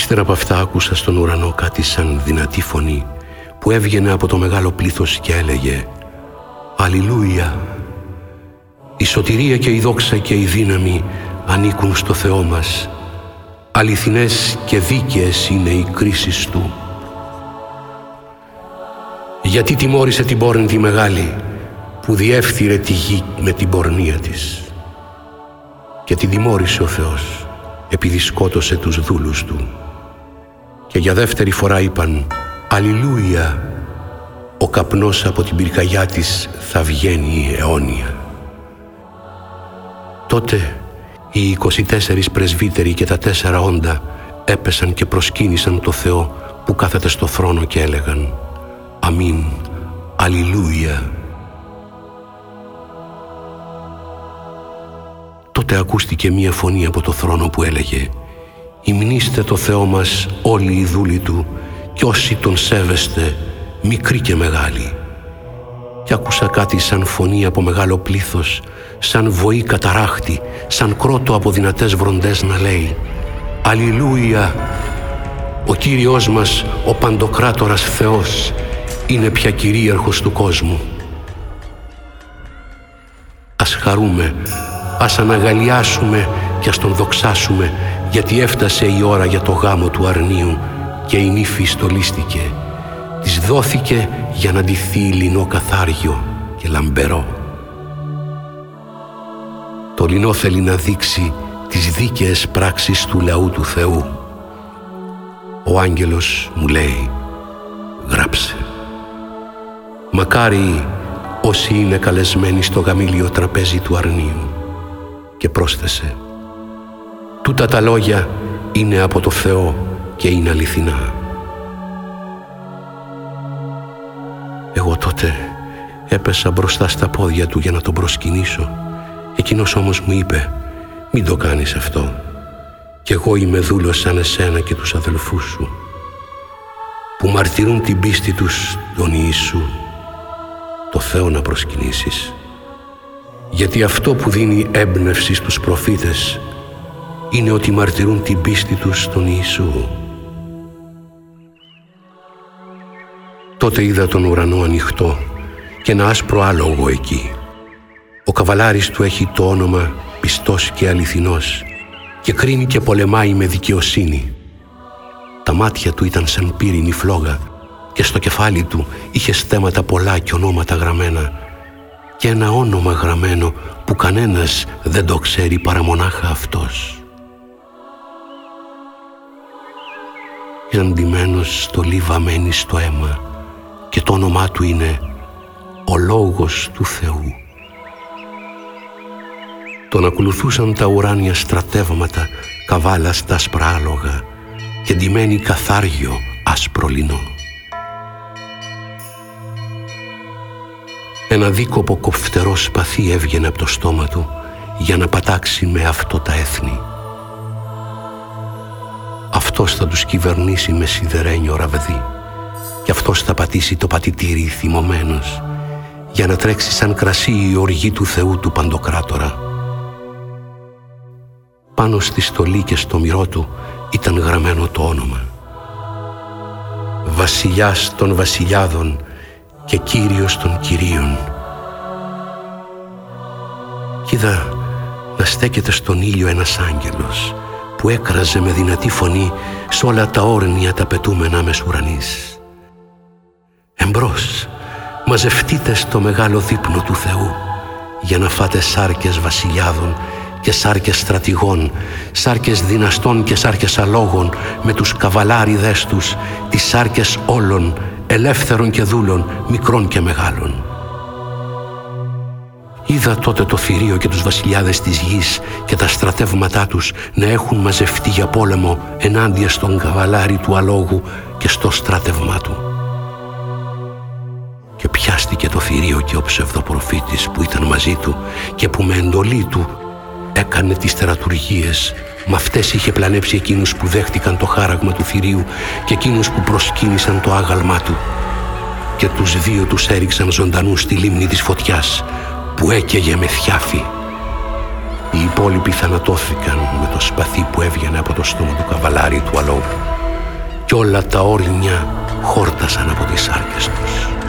Ύστερα από αυτά άκουσα στον ουρανό κάτι σαν δυνατή φωνή που έβγαινε από το μεγάλο πλήθος και έλεγε «Αλληλούια! Η σωτηρία και η δόξα και η δύναμη ανήκουν στο Θεό μας. Αληθινές και δίκαιες είναι οι κρίσεις Του. Γιατί τιμώρησε την πόρνη τη μεγάλη που διεύθυρε τη γη με την πορνεία της. Και την τιμώρησε ο Θεός επειδή σκότωσε τους δούλους Του. Και για δεύτερη φορά είπαν «Αλληλούια! Ο καπνός από την πυρκαγιά της θα βγαίνει αιώνια». Τότε οι 24 πρεσβύτεροι και τα τέσσερα όντα έπεσαν και προσκύνησαν το Θεό που κάθεται στο θρόνο και έλεγαν «Αμήν, Αλληλούια». Τότε ακούστηκε μία φωνή από το θρόνο που έλεγε «Υμνήστε το Θεό μας όλοι οι δούλοι Του και όσοι Τον σέβεστε, μικροί και μεγάλοι». Και άκουσα κάτι σαν φωνή από μεγάλο πλήθος σαν βοή καταράχτη, σαν κρότο από δυνατές βροντές να λέει «Αλληλούια! Ο Κύριος μας, ο Παντοκράτορας Θεός, είναι πια κυρίαρχος του κόσμου». Ας χαρούμε, ας αναγαλιάσουμε και ας τον δοξάσουμε, γιατί έφτασε η ώρα για το γάμο του αρνίου και η νύφη στολίστηκε. Της δόθηκε για να ντυθεί λινό καθάριο και λαμπερό. Το λινό θέλει να δείξει τις δίκαιες πράξεις του λαού του Θεού. Ο άγγελος μου λέει «Γράψε». Μακάρι όσοι είναι καλεσμένοι στο γαμήλιο τραπέζι του αρνίου. Και πρόσθεσε «Τούτα τα λόγια είναι από το Θεό και είναι αληθινά». Εγώ τότε έπεσα μπροστά στα πόδια του για να τον προσκυνήσω Εκείνος όμως μου είπε «Μην το κάνεις αυτό. Κι εγώ είμαι δούλος σαν εσένα και τους αδελφούς σου που μαρτυρούν την πίστη τους τον Ιησού το Θεό να προσκυνήσεις γιατί αυτό που δίνει έμπνευση στους προφήτες είναι ότι μαρτυρούν την πίστη τους στον Ιησού. Τότε είδα τον ουρανό ανοιχτό και ένα άσπρο άλογο εκεί ο καβαλάρης του έχει το όνομα πιστός και αληθινός και κρίνει και πολεμάει με δικαιοσύνη. Τα μάτια του ήταν σαν πύρινη φλόγα και στο κεφάλι του είχε στέματα πολλά και ονόματα γραμμένα και ένα όνομα γραμμένο που κανένας δεν το ξέρει παρά μονάχα αυτός. Ήταν ντυμένος στο βαμμένη στο αίμα και το όνομά του είναι «Ο Λόγος του Θεού». Τον ακολουθούσαν τα ουράνια στρατεύματα, καβάλα στα σπράλογα και ντυμένοι καθάριο άσπρο λινό. Ένα δίκοπο κοφτερό σπαθί έβγαινε από το στόμα του για να πατάξει με αυτό τα έθνη. Αυτός θα τους κυβερνήσει με σιδερένιο ραβδί και αυτός θα πατήσει το πατητήρι θυμωμένος για να τρέξει σαν κρασί η οργή του Θεού του Παντοκράτορα πάνω στη στολή και στο μυρό του ήταν γραμμένο το όνομα. Βασιλιάς των βασιλιάδων και Κύριος των Κυρίων. Κι είδα να στέκεται στον ήλιο ένας άγγελος που έκραζε με δυνατή φωνή σε όλα τα όρνια τα πετούμενα μεσουρανής. Εμπρός, μαζευτείτε στο μεγάλο δείπνο του Θεού για να φάτε σάρκες βασιλιάδων και σάρκες στρατηγών, σάρκες δυναστών και σάρκες αλόγων, με τους καβαλάριδες τους, τις σάρκες όλων, ελεύθερων και δούλων, μικρών και μεγάλων. Είδα τότε το θηρίο και τους βασιλιάδες της γης και τα στρατεύματά τους να έχουν μαζευτεί για πόλεμο ενάντια στον καβαλάρι του αλόγου και στο στράτευμά του. Και πιάστηκε το θηρίο και ο ψευδοπροφήτης που ήταν μαζί του και που με εντολή του έκανε τις τερατουργίες με αυτές είχε πλανέψει εκείνους που δέχτηκαν το χάραγμα του θηρίου και εκείνους που προσκύνησαν το άγαλμά του και τους δύο τους έριξαν ζωντανούς στη λίμνη της φωτιάς που έκαιγε με θιάφη. Οι υπόλοιποι θανατώθηκαν με το σπαθί που έβγαινε από το στόμα του καβαλάρι του αλόγου. κι όλα τα όρνια χόρτασαν από τις σάρκες τους.